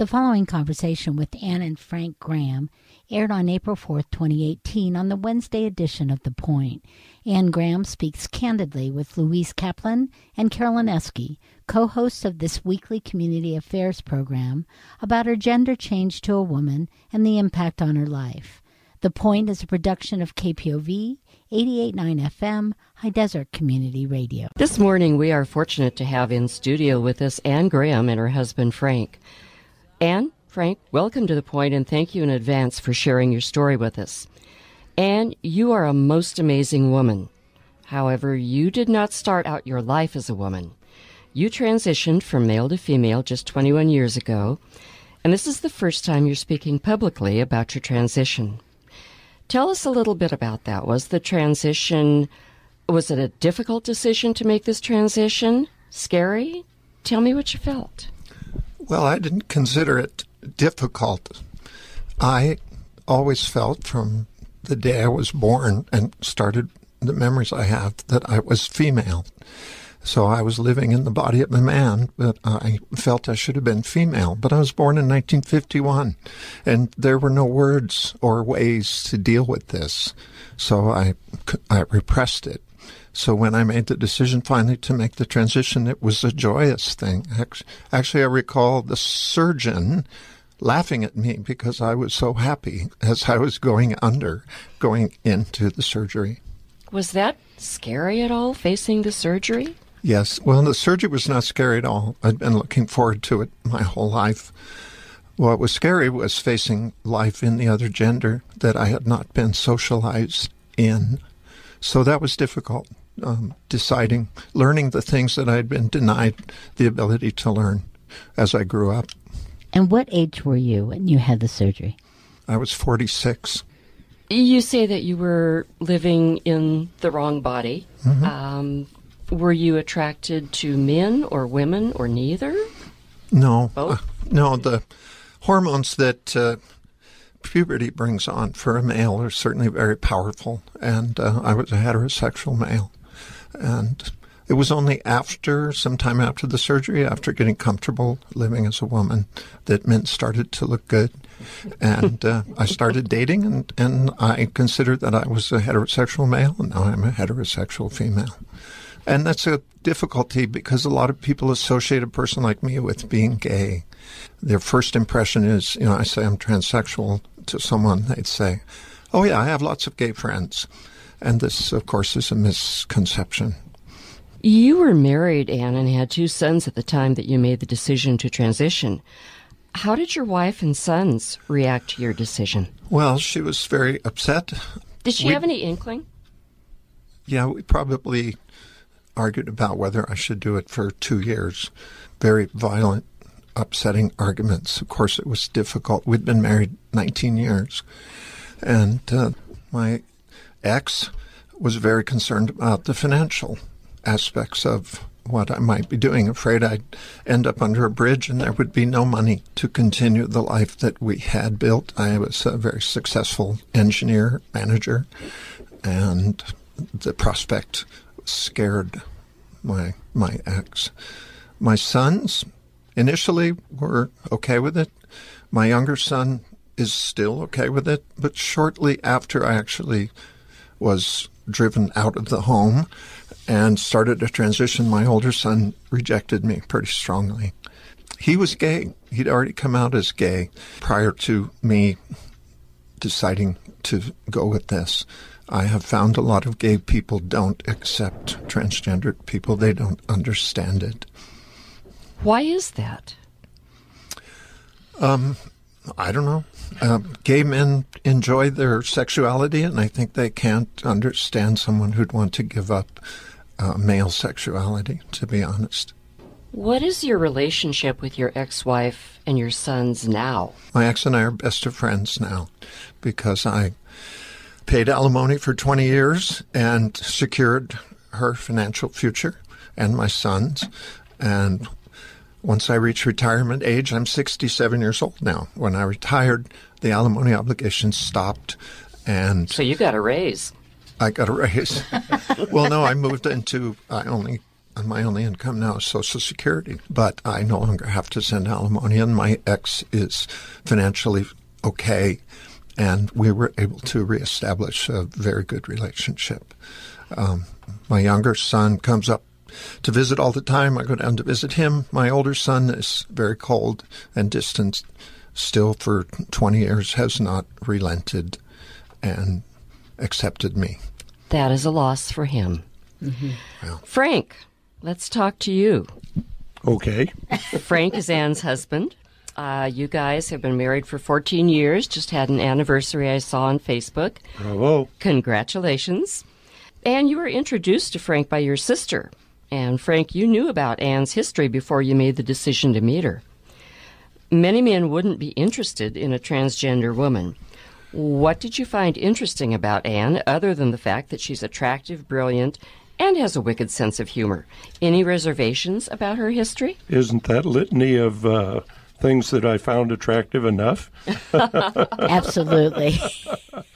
The following conversation with Anne and Frank Graham aired on April 4th, 2018, on the Wednesday edition of The Point. Anne Graham speaks candidly with Louise Kaplan and Carolyn Eske, co hosts of this weekly community affairs program, about her gender change to a woman and the impact on her life. The Point is a production of KPOV 889 FM, High Desert Community Radio. This morning, we are fortunate to have in studio with us Anne Graham and her husband Frank. Anne, Frank, welcome to the point and thank you in advance for sharing your story with us. Anne, you are a most amazing woman. However, you did not start out your life as a woman. You transitioned from male to female just 21 years ago, and this is the first time you're speaking publicly about your transition. Tell us a little bit about that. Was the transition was it a difficult decision to make this transition? Scary? Tell me what you felt. Well, I didn't consider it difficult. I always felt from the day I was born and started the memories I have that I was female. So I was living in the body of a man, but I felt I should have been female. But I was born in 1951, and there were no words or ways to deal with this. So I, I repressed it. So when I made the decision finally to make the transition, it was a joyous thing. Actually, I recall the surgeon laughing at me because I was so happy as I was going under, going into the surgery. Was that scary at all, facing the surgery? Yes. Well, the surgery was not scary at all. I'd been looking forward to it my whole life. What was scary was facing life in the other gender that I had not been socialized in. So that was difficult um, deciding, learning the things that I'd been denied the ability to learn as I grew up. And what age were you when you had the surgery? I was 46. You say that you were living in the wrong body. Mm-hmm. Um, were you attracted to men or women or neither? No. Uh, no, the hormones that uh, puberty brings on for a male are certainly very powerful, and uh, I was a heterosexual male. And it was only after, some time after the surgery, after getting comfortable living as a woman, that men started to look good. And uh, I started dating, and, and I considered that I was a heterosexual male, and now I'm a heterosexual female. And that's a difficulty because a lot of people associate a person like me with being gay. Their first impression is, you know, I say I'm transsexual to someone, they'd say, Oh, yeah, I have lots of gay friends. And this, of course, is a misconception. You were married, Anne, and had two sons at the time that you made the decision to transition. How did your wife and sons react to your decision? Well, she was very upset. Did she we, have any inkling? Yeah, we probably argued about whether I should do it for two years. Very violent, upsetting arguments. Of course, it was difficult. We'd been married 19 years. And uh, my ex was very concerned about the financial aspects of what I might be doing, afraid I'd end up under a bridge and there would be no money to continue the life that we had built. I was a very successful engineer, manager, and the prospect scared my my ex. My sons initially were okay with it. My younger son is still okay with it, but shortly after I actually was driven out of the home and started a transition, my older son rejected me pretty strongly. He was gay. He'd already come out as gay prior to me deciding to go with this. I have found a lot of gay people don't accept transgendered people. They don't understand it. Why is that? Um, I don't know. Uh, gay men enjoy their sexuality, and I think they can't understand someone who'd want to give up uh, male sexuality, to be honest. What is your relationship with your ex wife and your sons now? My ex and I are best of friends now because I paid alimony for 20 years and secured her financial future and my sons. And once I reach retirement age, I'm 67 years old now. When I retired, the alimony obligation stopped. And so you got a raise. I got a raise. well, no, I moved into, I only and my only income now is Social Security. But I no longer have to send alimony, and my ex is financially okay, and we were able to reestablish a very good relationship. Um, my younger son comes up to visit all the time. I go down to visit him. My older son is very cold and distant, still for 20 years has not relented and accepted me. That is a loss for him. Mm-hmm. Well. Frank, let's talk to you. Okay. Frank is Anne's husband. Uh, you guys have been married for 14 years, just had an anniversary I saw on Facebook. Bravo. Congratulations. And you were introduced to Frank by your sister. And Frank, you knew about Anne's history before you made the decision to meet her. Many men wouldn't be interested in a transgender woman. What did you find interesting about Anne other than the fact that she's attractive, brilliant, and has a wicked sense of humor? Any reservations about her history? Isn't that litany of uh, things that I found attractive enough? Absolutely.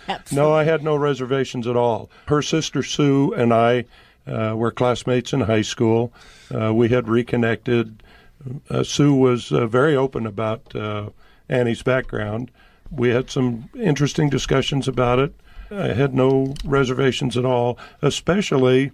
Absolutely. No, I had no reservations at all. Her sister Sue and I uh, were classmates in high school. Uh, we had reconnected. Uh, Sue was uh, very open about uh, Annie's background. We had some interesting discussions about it. I had no reservations at all, especially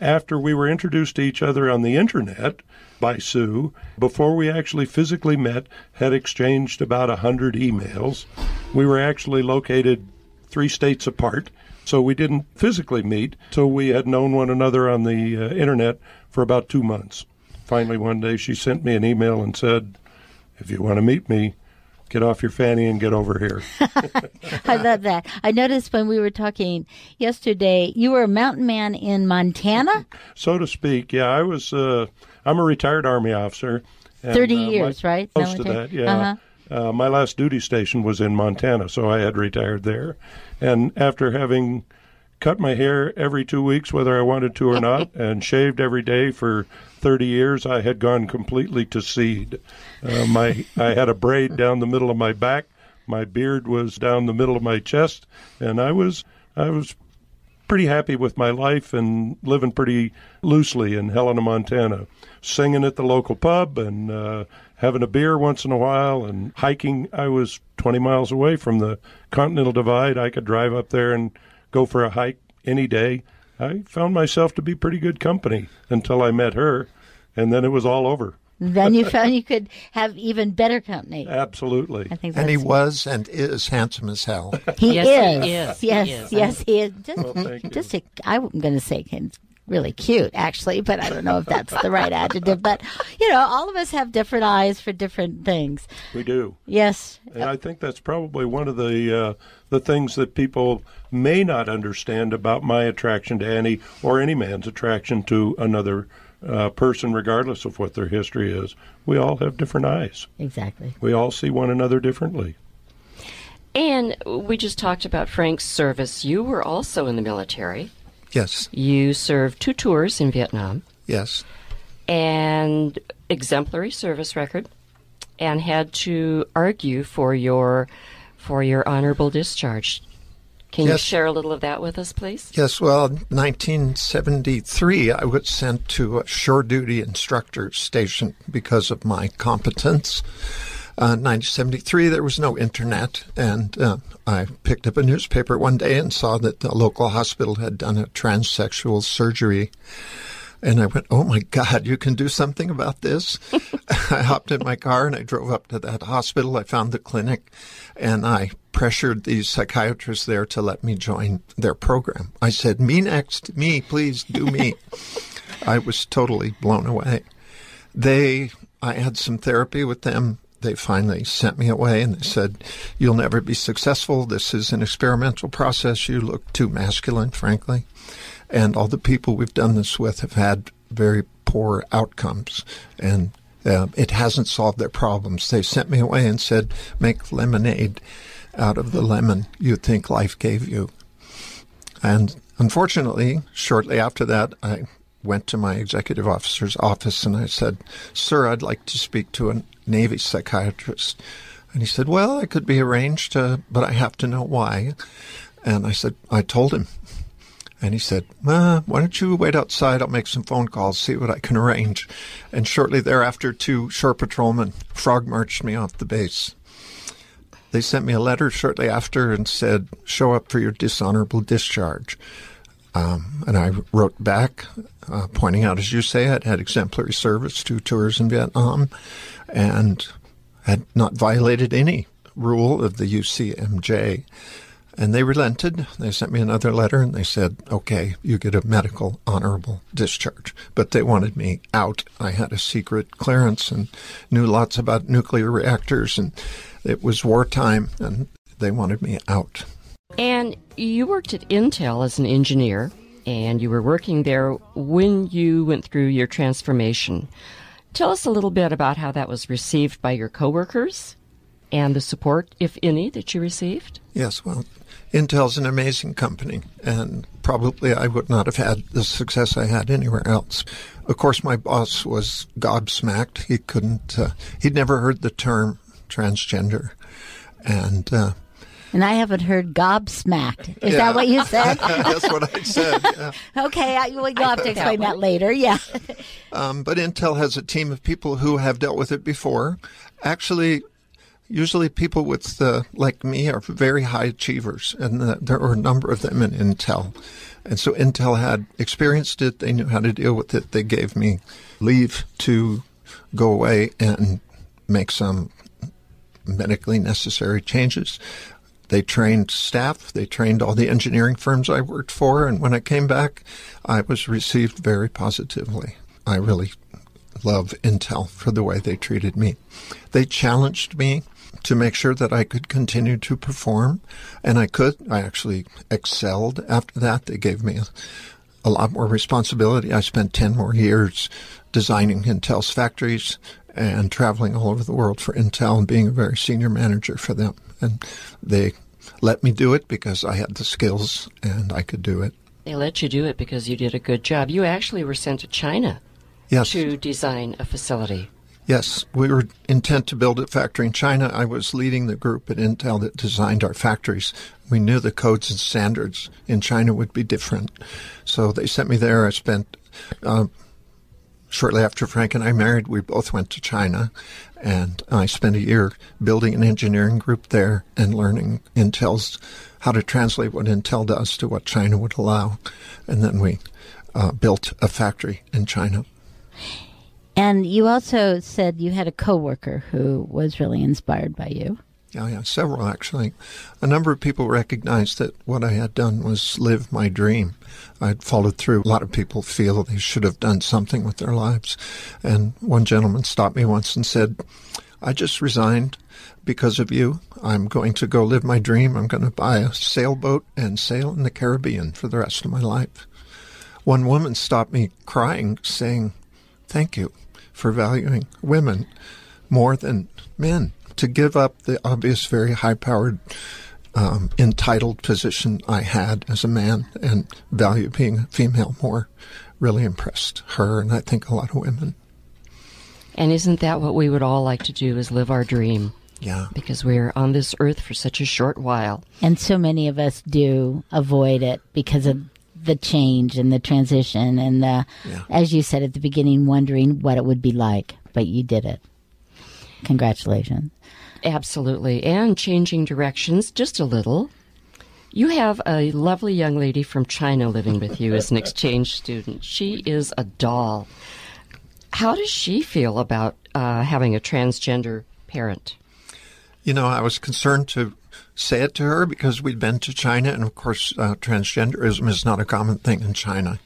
after we were introduced to each other on the internet by Sue. Before we actually physically met, had exchanged about a hundred emails. We were actually located three states apart, so we didn't physically meet. So we had known one another on the uh, internet for about two months. Finally, one day she sent me an email and said, "If you want to meet me." Get off your fanny and get over here. I love that. I noticed when we were talking yesterday, you were a mountain man in Montana? so to speak. Yeah, I was. Uh, I'm a retired Army officer. And, 30 uh, years, right? Close to that, yeah. Uh-huh. Uh, my last duty station was in Montana, so I had retired there. And after having cut my hair every two weeks, whether I wanted to or not, and shaved every day for 30 years, I had gone completely to seed. Uh, my I had a braid down the middle of my back. My beard was down the middle of my chest, and I was I was pretty happy with my life and living pretty loosely in Helena, Montana, singing at the local pub and uh, having a beer once in a while and hiking. I was 20 miles away from the Continental Divide. I could drive up there and go for a hike any day. I found myself to be pretty good company until I met her, and then it was all over. then you found you could have even better company. Absolutely. I think and he was and is handsome as hell. He, yes, is. he is. Yes, he is. yes, he is. Just, well, just a, I'm going to say really cute, actually, but I don't know if that's the right adjective. But you know, all of us have different eyes for different things. We do. Yes, and I think that's probably one of the uh, the things that people may not understand about my attraction to Annie or any man's attraction to another uh, person, regardless of what their history is. We all have different eyes. Exactly. We all see one another differently. And we just talked about Frank's service. You were also in the military. Yes. You served two tours in Vietnam. Yes. And exemplary service record, and had to argue for your for your honorable discharge. Can yes. you share a little of that with us, please? Yes. Well, 1973, I was sent to a shore duty instructor station because of my competence. Uh, 1973, there was no internet, and uh, I picked up a newspaper one day and saw that the local hospital had done a transsexual surgery. And I went, oh my God, you can do something about this? I hopped in my car and I drove up to that hospital. I found the clinic and I pressured the psychiatrists there to let me join their program. I said, me next, me, please do me. I was totally blown away. They, I had some therapy with them they finally sent me away and they said, You'll never be successful. This is an experimental process. You look too masculine, frankly. And all the people we've done this with have had very poor outcomes. And uh, it hasn't solved their problems. They sent me away and said, Make lemonade out of the lemon you think life gave you. And unfortunately, shortly after that, I went to my executive officer's office and I said, Sir, I'd like to speak to a Navy psychiatrist. And he said, Well, it could be arranged, uh, but I have to know why. And I said, I told him. And he said, well, why don't you wait outside? I'll make some phone calls, see what I can arrange. And shortly thereafter, two shore patrolmen frog marched me off the base. They sent me a letter shortly after and said, show up for your dishonorable discharge. Um, and I wrote back, uh, pointing out, as you say, I'd had exemplary service, two tours in Vietnam, and had not violated any rule of the UCMJ. And they relented. They sent me another letter and they said, okay, you get a medical honorable discharge. But they wanted me out. I had a secret clearance and knew lots about nuclear reactors and it was wartime and they wanted me out. And you worked at Intel as an engineer and you were working there when you went through your transformation. Tell us a little bit about how that was received by your coworkers and the support, if any, that you received. Yes, well, Intel's an amazing company, and probably I would not have had the success I had anywhere else. Of course, my boss was gobsmacked. He couldn't, uh, he'd never heard the term transgender. And, uh, and I haven't heard gobsmacked. Is yeah. that what you said? That's what I said. Yeah. okay, I, well, you'll have to explain that later. Yeah. Um, but Intel has a team of people who have dealt with it before. Actually, usually people with uh, like me are very high achievers, and uh, there are a number of them in Intel. And so Intel had experienced it; they knew how to deal with it. They gave me leave to go away and make some medically necessary changes. They trained staff. They trained all the engineering firms I worked for. And when I came back, I was received very positively. I really love Intel for the way they treated me. They challenged me to make sure that I could continue to perform. And I could. I actually excelled after that. They gave me a, a lot more responsibility. I spent 10 more years designing Intel's factories and traveling all over the world for Intel and being a very senior manager for them. And they let me do it because I had the skills and I could do it. They let you do it because you did a good job. You actually were sent to China yes. to design a facility. Yes, we were intent to build a factory in China. I was leading the group at Intel that designed our factories. We knew the codes and standards in China would be different. So they sent me there. I spent, uh, shortly after Frank and I married, we both went to China. And I spent a year building an engineering group there and learning Intel's how to translate what Intel does to what China would allow. And then we uh, built a factory in China. And you also said you had a coworker who was really inspired by you. Yeah, yeah, several actually. A number of people recognized that what I had done was live my dream. I'd followed through. A lot of people feel they should have done something with their lives. And one gentleman stopped me once and said, I just resigned because of you. I'm going to go live my dream. I'm going to buy a sailboat and sail in the Caribbean for the rest of my life. One woman stopped me crying, saying, Thank you for valuing women more than men. To give up the obvious, very high powered, um, entitled position I had as a man and value being a female more really impressed her and I think a lot of women. And isn't that what we would all like to do is live our dream? Yeah. Because we're on this earth for such a short while. And so many of us do avoid it because of the change and the transition and the, yeah. as you said at the beginning, wondering what it would be like, but you did it. Congratulations. Absolutely. And changing directions just a little. You have a lovely young lady from China living with you as an exchange student. She is a doll. How does she feel about uh, having a transgender parent? You know, I was concerned to say it to her because we'd been to China, and of course, uh, transgenderism is not a common thing in China.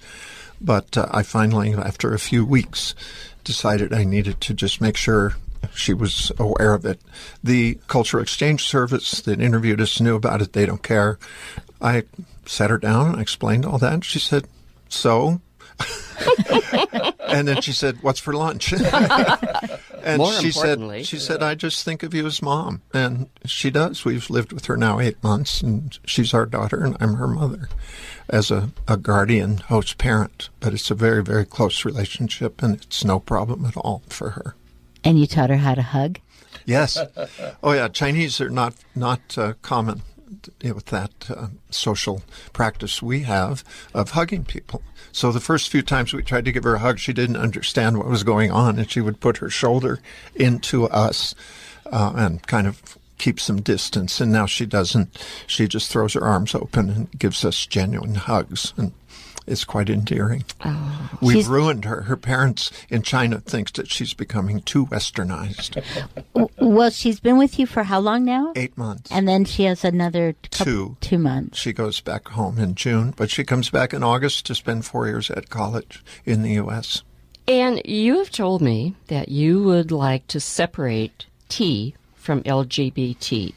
But uh, I finally, after a few weeks, decided I needed to just make sure she was aware of it. The Cultural Exchange Service that interviewed us knew about it. They don't care. I sat her down and explained all that. She said, So? and then she said, "What's for lunch?" and More she said, "She said I just think of you as mom," and she does. We've lived with her now eight months, and she's our daughter, and I'm her mother, as a, a guardian, host, parent. But it's a very, very close relationship, and it's no problem at all for her. And you taught her how to hug. Yes. Oh yeah. Chinese are not not uh, common with that uh, social practice we have of hugging people. So the first few times we tried to give her a hug, she didn't understand what was going on, and she would put her shoulder into us uh, and kind of keep some distance. And now she doesn't. She just throws her arms open and gives us genuine hugs. And it's quite endearing. Oh, We've ruined her. Her parents in China thinks that she's becoming too westernized. well, she's been with you for how long now? Eight months. And then she has another couple, two two months. She goes back home in June, but she comes back in August to spend four years at college in the U.S. And you have told me that you would like to separate T from LGBT.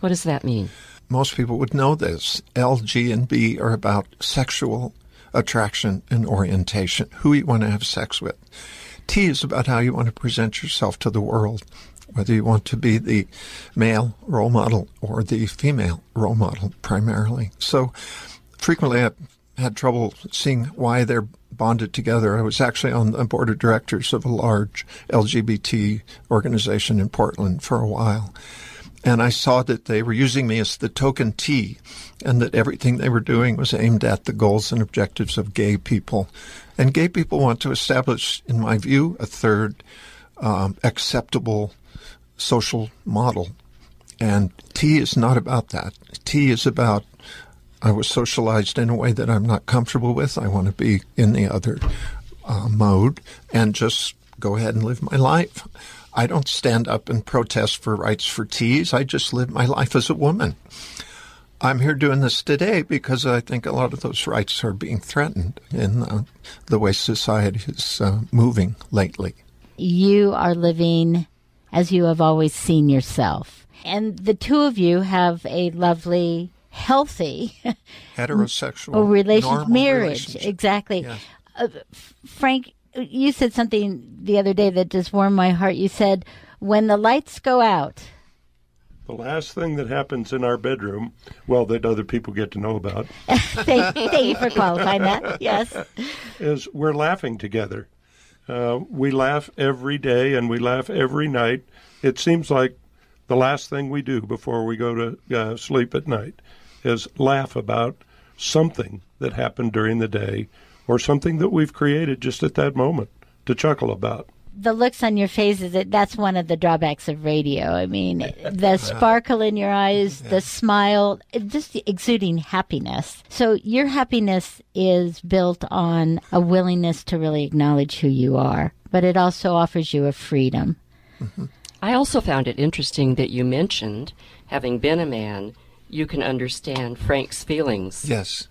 What does that mean? Most people would know this. L, G, and B are about sexual attraction and orientation, who you want to have sex with. T is about how you want to present yourself to the world, whether you want to be the male role model or the female role model primarily. So frequently I've had trouble seeing why they're bonded together. I was actually on the board of directors of a large LGBT organization in Portland for a while. And I saw that they were using me as the token T and that everything they were doing was aimed at the goals and objectives of gay people. And gay people want to establish, in my view, a third um, acceptable social model. And T is not about that. T is about I was socialized in a way that I'm not comfortable with. I want to be in the other uh, mode and just go ahead and live my life. I don't stand up and protest for rights for teas. I just live my life as a woman. I'm here doing this today because I think a lot of those rights are being threatened in uh, the way society is uh, moving lately. You are living as you have always seen yourself. And the two of you have a lovely, healthy heterosexual relationship, marriage. Relationship. Exactly. Uh, Frank, you said something the other day that just warmed my heart. You said, when the lights go out, the last thing that happens in our bedroom, well, that other people get to know about. thank, thank, you for qualifying that. Yes. Is we're laughing together. Uh, we laugh every day and we laugh every night. It seems like the last thing we do before we go to uh, sleep at night is laugh about something that happened during the day or something that we've created just at that moment to chuckle about. The looks on your face is that that's one of the drawbacks of radio. I mean, the sparkle in your eyes, the smile, just exuding happiness. So your happiness is built on a willingness to really acknowledge who you are, but it also offers you a freedom. Mm-hmm. I also found it interesting that you mentioned, having been a man, you can understand Frank's feelings. Yes,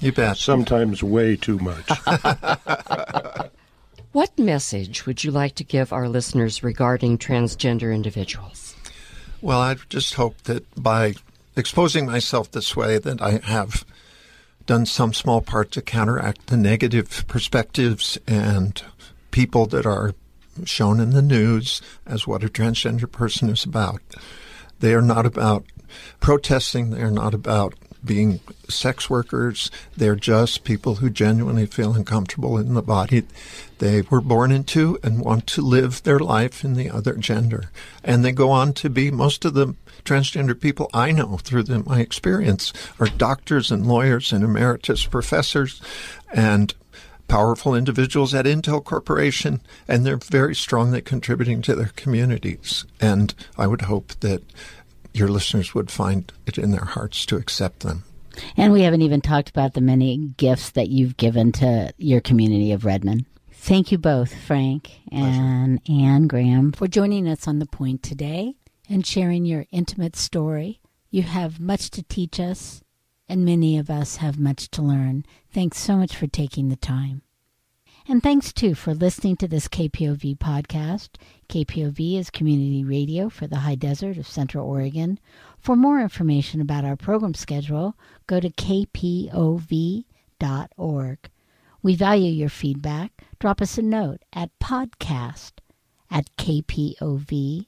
you bet. Sometimes way too much. what message would you like to give our listeners regarding transgender individuals? Well, I just hope that by exposing myself this way that I have done some small part to counteract the negative perspectives and people that are shown in the news as what a transgender person is about. They are not about protesting. They're not about being sex workers. They're just people who genuinely feel uncomfortable in the body they were born into and want to live their life in the other gender. And they go on to be most of the transgender people I know through the, my experience are doctors and lawyers and emeritus professors and powerful individuals at Intel Corporation, and they're very strongly contributing to their communities. And I would hope that your listeners would find it in their hearts to accept them. And we haven't even talked about the many gifts that you've given to your community of Redmond. Thank you both, Frank and Pleasure. Anne Graham, for joining us on The Point today and sharing your intimate story. You have much to teach us, and many of us have much to learn. Thanks so much for taking the time. And thanks too for listening to this KPOV podcast. KPOV is community radio for the high desert of Central Oregon. For more information about our program schedule, go to kpov.org. We value your feedback. Drop us a note at podcast at kpov.org.